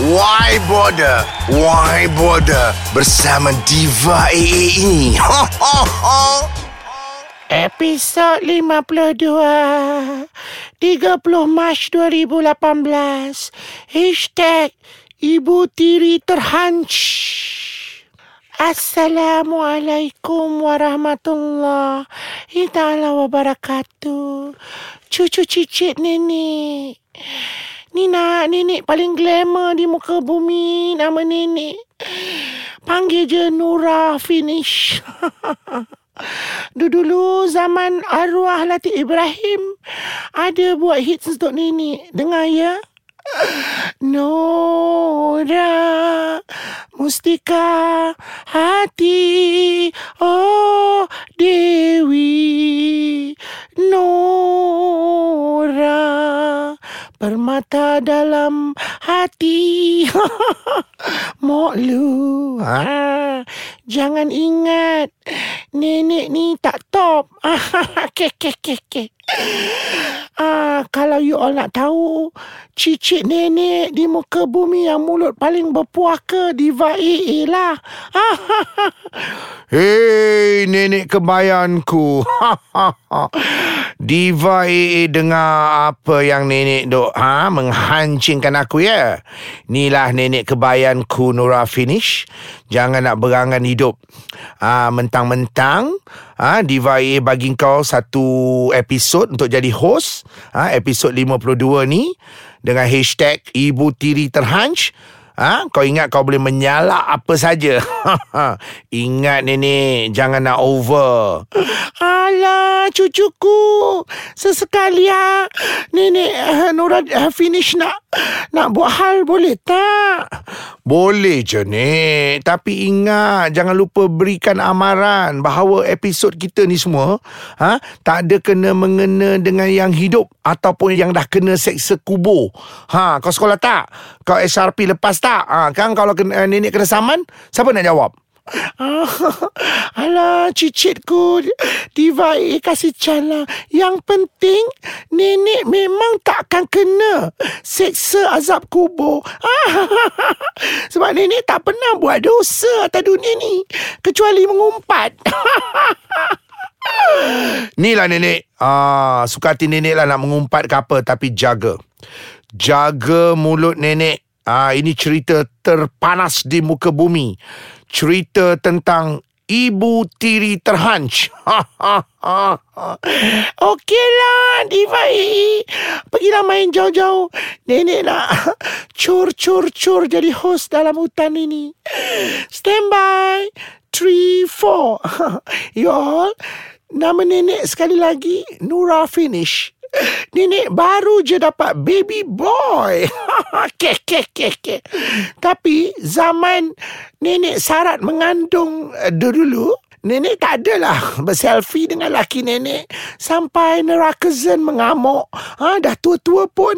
Why Border? Why Border? Bersama Diva AA ini. Ha, ha, ha. Episod 52 30 Mac 2018 Hashtag Ibu Tiri Terhanc Assalamualaikum warahmatullahi ta'ala wabarakatuh Cucu cicit nenek Nina, nenek paling glamour di muka bumi. Nama nenek. Panggil je Nura Finish. Dulu-dulu zaman arwah Latif Ibrahim Ada buat hits untuk nenek. Dengar ya Nora Mustika Hati. Oh Dewi Nora Permata dalam hati. Mok lu ha, Jangan ingat Nenek ni tak top. Ke ke ke Ah, kalau you all nak tahu, cicit nenek di muka bumi yang mulut paling berpuaka Diva AA lah. Hei, nenek kebayanku. Diva AA dengar apa yang nenek dok ha, menghancingkan aku ya. Inilah nenek kebayanku Nura Finish. Jangan nak berangan hidup. Ah, mentang-mentang ah, Diva AA bagi kau satu episod untuk jadi host. Ah, episod 52 ni dengan hashtag Ibu Tiri Terhanc. Ha? Kau ingat kau boleh menyalak apa saja. ingat nenek, jangan nak over. Alah, cucuku. Sesekali ha, nenek uh, Nora uh, finish nak nak buat hal boleh tak? Boleh je, Nek. Tapi ingat, jangan lupa berikan amaran bahawa episod kita ni semua ha, tak ada kena-mengena dengan yang hidup ataupun yang dah kena seksa kubur. Ha, kau sekolah tak? Kau SRP lepas tak? Ha, kan kalau kena, nenek kena saman, siapa nak jawab? Ah, alah, cicitku Diva A kasih cala Yang penting Nenek memang takkan kena Seksa azab kubur. Ah, Sebab nenek tak pernah buat dosa atas dunia ni Kecuali mengumpat. Ni lah nenek. Ah, Suka hati nenek lah nak mengumpat ke apa Tapi jaga. Jaga mulut nenek ah, Ini cerita terpanas di muka bumi cerita tentang Ibu Tiri Terhanc. Okeylah, Diva. Pergilah main jauh-jauh. Nenek nak cur-cur-cur jadi host dalam hutan ini. Stand by. Three, four. You all, nama nenek sekali lagi, Nura Finish. Nenek baru je dapat baby boy. ke, ke, ke, ke. Tapi zaman nenek syarat mengandung uh, dulu, nenek tak adalah berselfie dengan laki nenek. Sampai neraka zen mengamuk. Ha, dah tua-tua pun.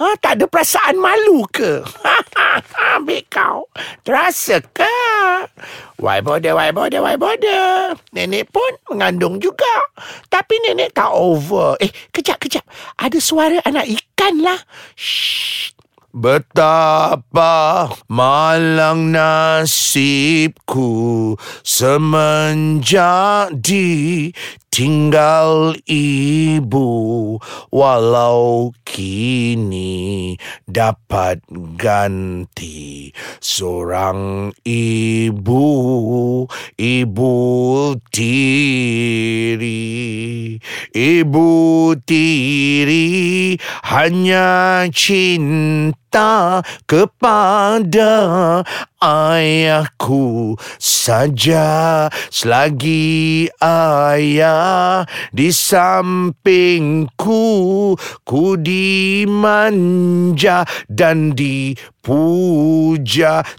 Ha, tak ada perasaan malu ke? Ambil kau. Terasa ke? Why bother, why bother, why bother? Nenek pun mengandung juga. Tapi nenek tak over. Eh, kejap, kejap. Ada suara anak ikan lah. Shh. Betapa malang nasibku semenjak ditinggal ibu walau kini dapat ganti seorang ibu ibu tiri ibu tiri hanya cinta cinta kepada ayahku saja. Selagi ayah di sampingku ku dimanja dan dipuja.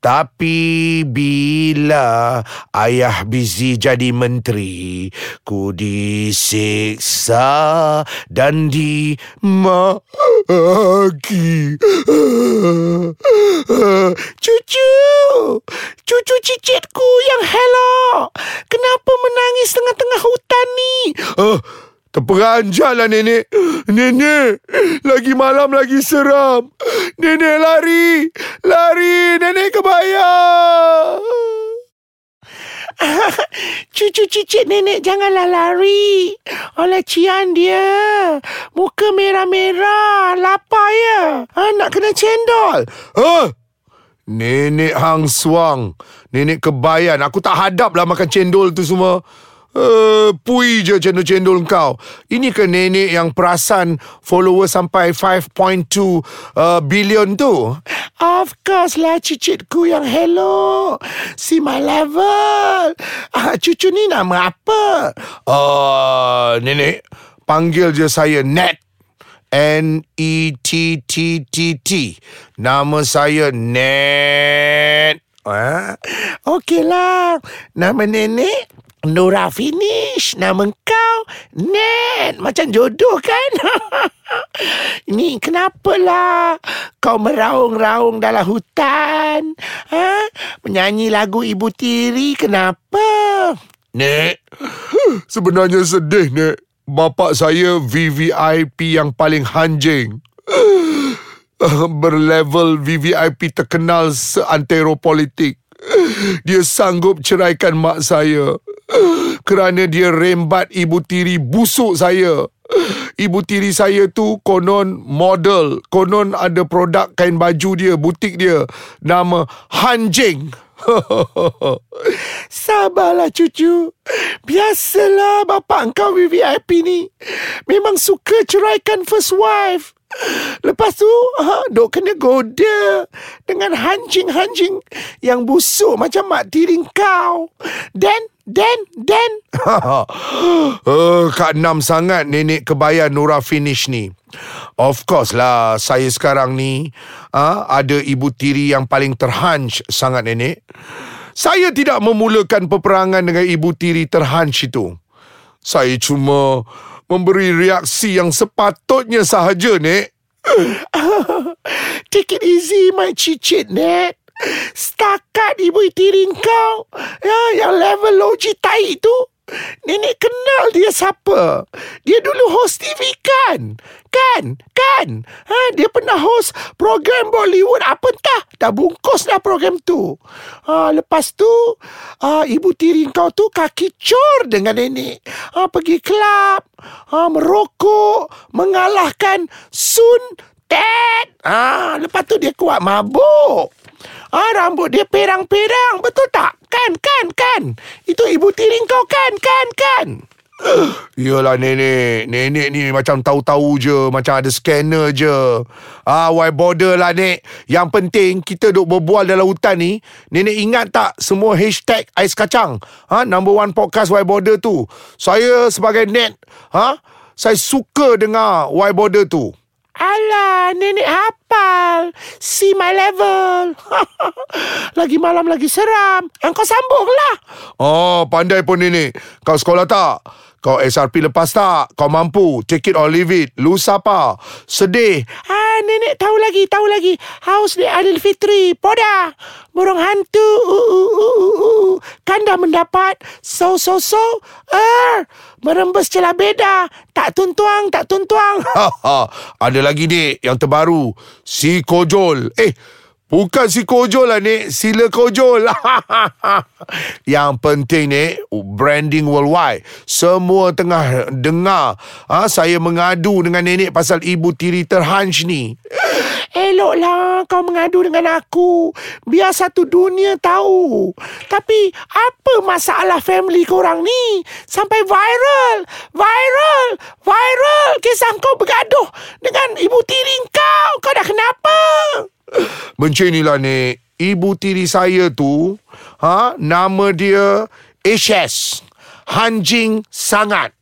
Tapi bila ayah busy jadi menteri ku disiksa dan aki. Cucu, cucu cicitku yang hello. Kenapa menangis tengah-tengah hutan ni? Uh, terperanjalah nenek. Nenek, lagi malam lagi seram. Nenek lari, lari nenek kebayang. cicit nenek janganlah lari. Oleh cian dia. Muka merah-merah. Lapar ya. Ha, nak kena cendol. Ha? Nenek hang suang. Nenek kebayan. Aku tak hadap lah makan cendol tu semua. Uh, pui je cendol-cendol kau. Ini ke nenek yang perasan follower sampai 5.2 uh, billion tu? Of course lah cicitku yang hello. See my level. Ah, cucu ni nama apa? Uh, nenek, panggil je saya Net. N-E-T-T-T-T. Nama saya Net. Ha? Okeylah. Nama nenek Nora Finish. Nama kau Net. Macam jodoh kan? Ni kenapalah kau meraung-raung dalam hutan? Ha? Menyanyi lagu Ibu Tiri kenapa? Nek, sebenarnya sedih, Nek. Bapak saya VVIP yang paling hanjing. Berlevel VVIP terkenal seantero politik. Dia sanggup ceraikan mak saya. Kerana dia rembat ibu tiri busuk saya. Ibu tiri saya tu konon model. Konon ada produk kain baju dia, butik dia. Nama Hanjing. Sabarlah cucu. Biasalah bapak engkau VVIP ni. Memang suka ceraikan first wife. Lepas tu, ha, dok kena goda dengan hanjing-hanjing yang busuk macam mak tiri kau. Dan, dan, dan. uh, Kak Nam sangat nenek kebaya Nura finish ni. Of course lah, saya sekarang ni uh, ada ibu tiri yang paling terhanj sangat nenek. Saya tidak memulakan peperangan dengan ibu tiri terhanj itu. Saya cuma memberi reaksi yang sepatutnya sahaja, Nek. Take it easy, my cicit, Nek. Setakat ibu tiri kau ya, yang level logi tai tu, Nenek kenal dia siapa. Dia dulu host TV kan? Kan? Kan? Ha, dia pernah host program Bollywood apa entah. Dah bungkus dah program tu. Ha, lepas tu, ha, ibu tiri kau tu kaki cor dengan nenek. Ha, pergi kelab. Ha, merokok. Mengalahkan Sun Ted. Ha, lepas tu dia kuat mabuk. Ah, rambut dia perang-perang. Betul tak? Kan, kan, kan. Itu ibu tiri kau kan, kan, kan. Yalah nenek Nenek ni macam tahu-tahu je Macam ada scanner je Ah, why border lah nek Yang penting Kita duk berbual dalam hutan ni Nenek ingat tak Semua hashtag Ais kacang ha, Number one podcast why border tu Saya sebagai net ha, Saya suka dengar why border tu Alah, nenek hafal. See my level. lagi malam lagi seram. Engkau sambunglah. Oh, pandai pun nenek. Kau sekolah tak? Kau SRP lepas tak? Kau mampu? Take it or leave it. Lu siapa? Sedih. Ah, nenek tahu lagi, tahu lagi. Haus di Adil Fitri. Poda. Burung hantu. Uh, uh, uh, uh, uh. Kan dah mendapat. So, so, so. Er. Merembes celah beda. Tak tuntuang, tak tuntuang. Ada lagi, dek. Yang terbaru. Si Kojol. Eh, Bukan si kojol lah, Nek. Sila kojol. Yang penting, Nek, branding worldwide. Semua tengah dengar ha, saya mengadu dengan nenek pasal ibu tiri terhanj ni. Eloklah kau mengadu dengan aku. Biar satu dunia tahu. Tapi apa masalah family korang ni? Sampai viral. Viral. Viral. Kisah kau bergaduh dengan ibu tiri kau. Kau dah kenapa? Macam inilah ni Ibu tiri saya tu ha, Nama dia HS Hanjing sangat.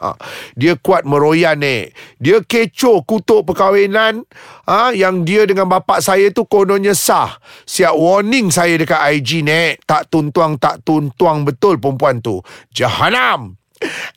Dia kuat meroyan ni Dia kecoh kutuk perkahwinan ha, Yang dia dengan bapak saya tu kononnya sah. Siap warning saya dekat IG ni Tak tuntuang tak tuntuang betul perempuan tu. Jahanam.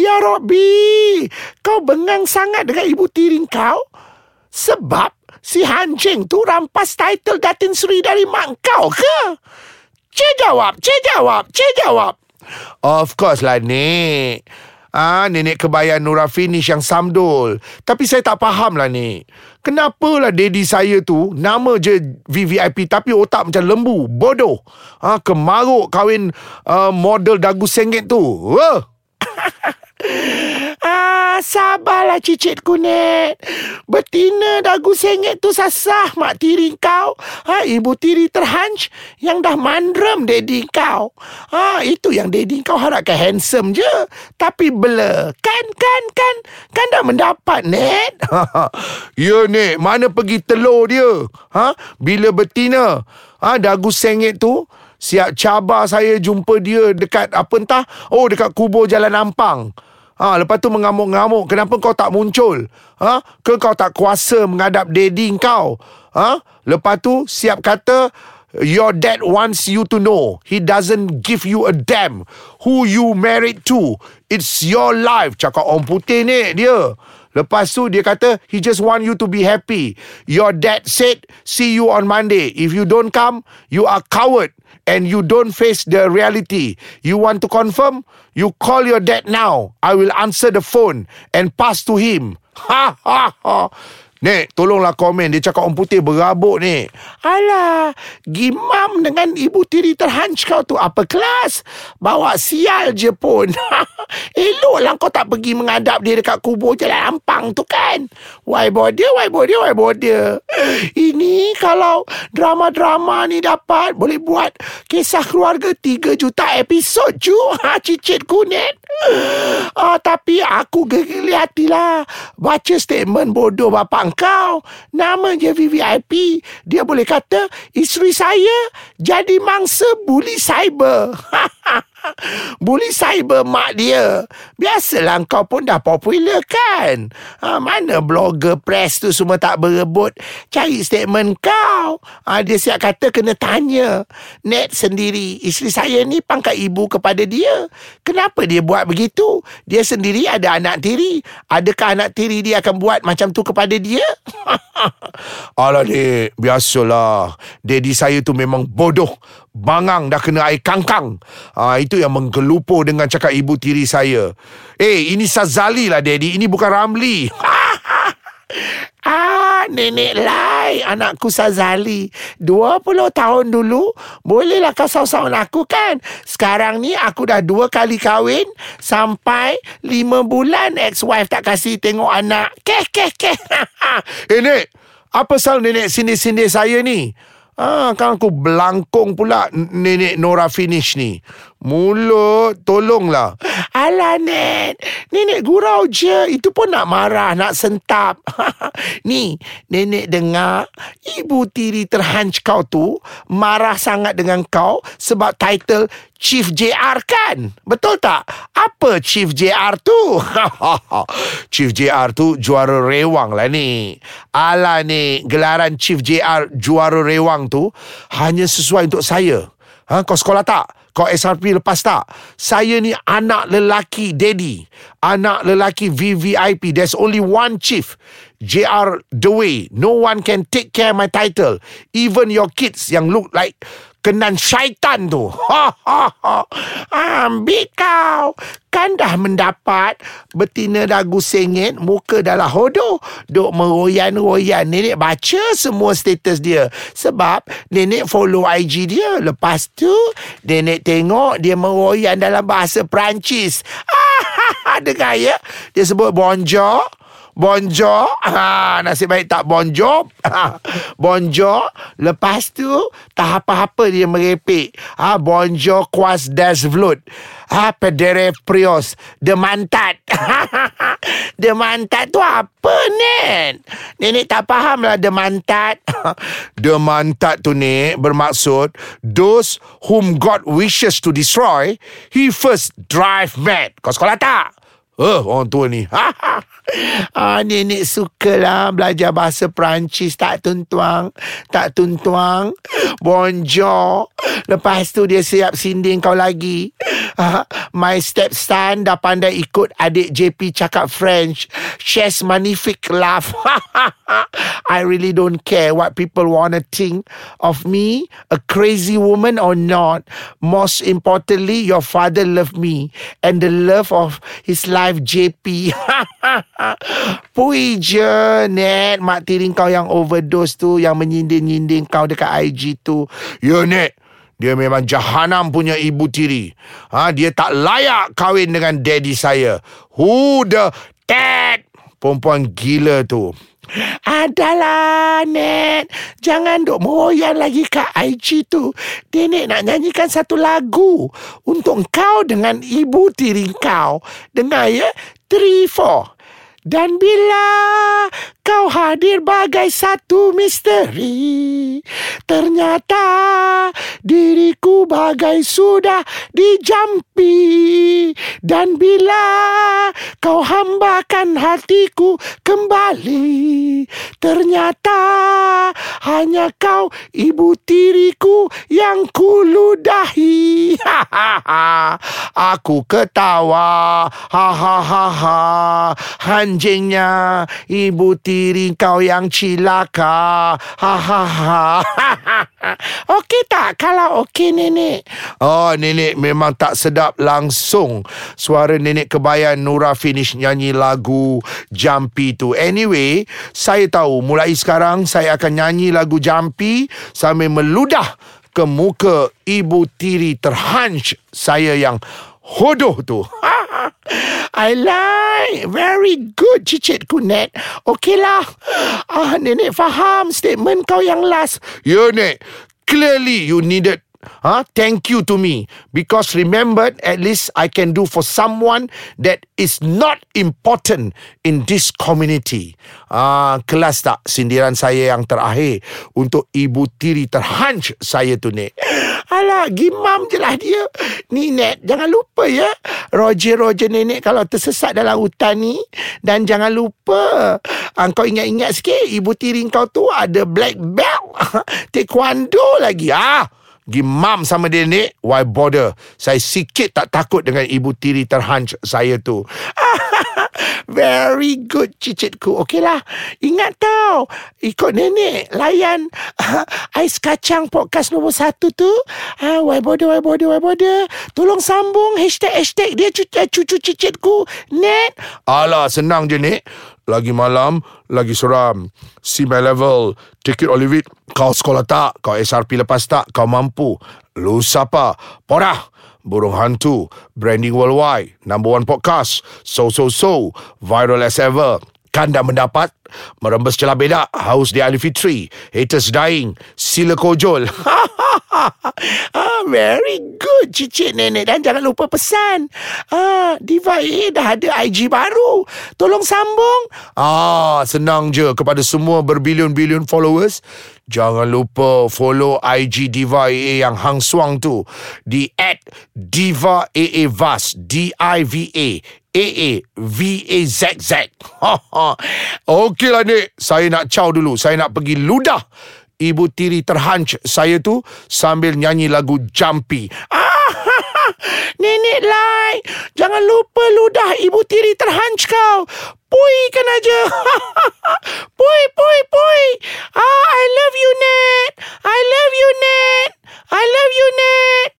Ya Robby Kau bengang sangat dengan ibu tiri kau Sebab si Hanjing tu rampas title Datin Sri dari mak kau ke? Cik jawab, cik jawab, cik jawab. Of course lah, Nik. Ah, nenek kebayan Nura Finish yang samdul. Tapi saya tak faham lah ni. Kenapa lah daddy saya tu nama je VVIP tapi otak macam lembu, bodoh. Ah, kemaruk kahwin uh, model dagu sengit tu. Wah. Ah, sabarlah cicit kunet. Betina dagu sengit tu sasah mak tiri kau. Ha, ibu tiri terhanc yang dah mandrem daddy kau. Ha, itu yang daddy kau harapkan handsome je. Tapi bela. Kan, kan, kan. Kan dah mendapat, Net. ya, Nek. Mana pergi telur dia? Ha? Bila betina? Ha, dagu sengit tu siap cabar saya jumpa dia dekat apa entah. Oh, dekat kubur Jalan Ampang. Ha, lepas tu mengamuk-ngamuk. Kenapa kau tak muncul? Ha? Ke kau tak kuasa menghadap daddy kau? Ha? Lepas tu siap kata... Your dad wants you to know he doesn't give you a damn who you married to. It's your life. Cakap orang putih ni dia. Lepas tu dia kata he just want you to be happy. Your dad said see you on Monday. If you don't come, you are coward and you don't face the reality. You want to confirm? You call your dad now. I will answer the phone and pass to him. Ha ha ha. Nek, tolonglah komen. Dia cakap orang putih berabuk ni. Alah, gimam dengan ibu tiri terhanc kau tu apa kelas? Bawa sial je pun. Eloklah kau tak pergi mengadap dia dekat kubur jalan ampang tu kan? Why bother, why bother, why bother? Ini kalau drama-drama ni dapat boleh buat kisah keluarga 3 juta episod ju. Ha, cicit kunet. Ah, tapi aku gegili hatilah. Baca statement bodoh bapak kau. Nama je VVIP. Dia boleh kata isteri saya jadi mangsa bully cyber. Bully cyber mak dia. Biasalah kau pun dah popular kan? Ha, mana blogger press tu semua tak berebut cari statement kau? Ha, dia siap kata kena tanya. Net sendiri, isteri saya ni pangkat ibu kepada dia. Kenapa dia buat begitu? Dia sendiri ada anak tiri. Adakah anak tiri dia akan buat macam tu kepada dia? Alah dek, biasalah. Daddy saya tu memang bodoh. Bangang dah kena air kangkang. Ha, itu yang menggelupur dengan cakap ibu tiri saya. Eh, ini Sazali lah, Daddy. Ini bukan Ramli. ah, nenek Lai, anakku Sazali. 20 tahun dulu, bolehlah kau saus-saus aku kan? Sekarang ni aku dah dua kali kahwin, sampai lima bulan ex-wife tak kasih tengok anak. Keh, keh, keh. eh, Nek. Apa sal nenek sindir-sindir saya ni? Ah, kan aku belangkong pula nenek Nora finish ni. Mulut, tolonglah. Alah, Nek. Nenek gurau je. Itu pun nak marah, nak sentap. ni, nenek dengar ibu tiri terhanc kau tu marah sangat dengan kau sebab title Chief JR kan? Betul tak? Apa Chief JR tu? Chief JR tu juara rewang lah ni. Alah ni, gelaran Chief JR juara rewang tu hanya sesuai untuk saya. Ha, kau sekolah tak? Kau SRP lepas tak? Saya ni anak lelaki daddy. Anak lelaki VVIP. There's only one chief. JR The Way. No one can take care my title. Even your kids yang look like kenan syaitan tu. Ha ha ha. Ambil kau. Kan dah mendapat betina dagu sengit, muka dah lah hodoh. Duk meroyan-royan. Nenek baca semua status dia. Sebab nenek follow IG dia. Lepas tu, nenek tengok dia meroyan dalam bahasa Perancis. Ah, dengar ya? Dia sebut bonjour. Bonjour. Ha, Nasib baik tak bonjour. Ha, Bonjour. Lepas tu Tak apa-apa dia merepek. Ha, Bonjour kuas des vlut ha, Pedere prios. De mantat. De mantat tu apa Nen? Nenek tak faham lah De mantat. De mantat tu ni Bermaksud Those whom God wishes to destroy He first drive mad. Kau sekolah tak? Uh, orang tua ni. ah, nenek sukalah belajar bahasa Perancis. Tak tuntuang. Tak tuntuang. Bonjour. Lepas tu dia siap sinding kau lagi. My stepson dah pandai ikut adik JP cakap French. Shares magnifique laugh. I really don't care what people want to think of me, a crazy woman or not. Most importantly, your father loved me and the love of his life JP. Pui je, Net. Mak tiri kau yang overdose tu, yang menyindir-nyindir kau dekat IG tu. Ya, Net. Dia memang jahanam punya ibu tiri. Ha, dia tak layak kahwin dengan daddy saya. Who the dad? Perempuan gila tu. Adalah, Net. Jangan duk meroyan lagi kat IG tu. Nenek nak nyanyikan satu lagu untuk kau dengan ibu tiri kau. Dengar ya? Three, four. Dan bila kau hadir bagai satu misteri Ternyata diriku bagai sudah dijampi. Dan bila kau hambakan hatiku kembali Ternyata hanya kau ibu tiriku yang kuludahi. Aku ketawa. Ha ha ha ha Anjingnya. Ibu tiri kau yang cilaka. Ha ha ha. Okey tak? Kalau okey nenek? Oh nenek memang tak sedap langsung. Suara nenek kebayan Nura finish nyanyi lagu Jumpy tu. Anyway Saya tahu mulai sekarang saya akan nyanyi lagu Jumpy Sambil meludah ke muka ibu tiri terhanc saya yang hodoh tu. I like. Very good, Cicit Kunet. Okeylah. Ah, Nenek faham statement kau yang last. Ya, Nek. Clearly you needed Huh? Thank you to me because remember at least I can do for someone that is not important in this community. Ah, kelas tak sindiran saya yang terakhir untuk ibu tiri terhanc saya tu ni. Alah, gimam je lah dia. Ni Net, jangan lupa ya. Roger-Roger nenek kalau tersesat dalam hutan ni. Dan jangan lupa. Uh, kau ingat-ingat sikit, ibu tiri kau tu ada black belt. Taekwondo lagi. Ah, Gimam sama dia ni Why bother Saya sikit tak takut Dengan ibu tiri terhanc Saya tu Very good cicitku Okeylah Ingat tau Ikut nenek Layan Ais kacang podcast nombor satu tu ha, Why bother Why bother Why bother Tolong sambung Hashtag hashtag dia cucu, cucu cicitku Net Alah senang je ni lagi malam, lagi seram. See my level. Take it or leave it. Kau sekolah tak? Kau SRP lepas tak? Kau mampu? Lu siapa? Porah! Burung Hantu, Branding Worldwide, Number One Podcast, So So So, Viral as Ever, Kanda Mendapat, Merembes Celah Bedak, Haus di Ali Fitri, Haters Dying, Sila Kojol. ah, very good cicit nenek dan jangan lupa pesan. Ah, Diva A dah ada IG baru. Tolong sambung. Ah, senang je kepada semua berbilion-bilion followers. Jangan lupa follow IG Diva AA yang hang suang tu di at Diva AA Vas D-I-V-A A-A-V-A-Z-Z okey lah Nek. Saya nak caw dulu. Saya nak pergi ludah ibu tiri terhanc saya tu sambil nyanyi lagu Jumpy. Ah, Nenek Lai, jangan lupa ludah ibu tiri terhanc kau. Pui kan aja. pui, pui, pui. Ah, I love you, Nek. I love you, Nek. I love you, Nek.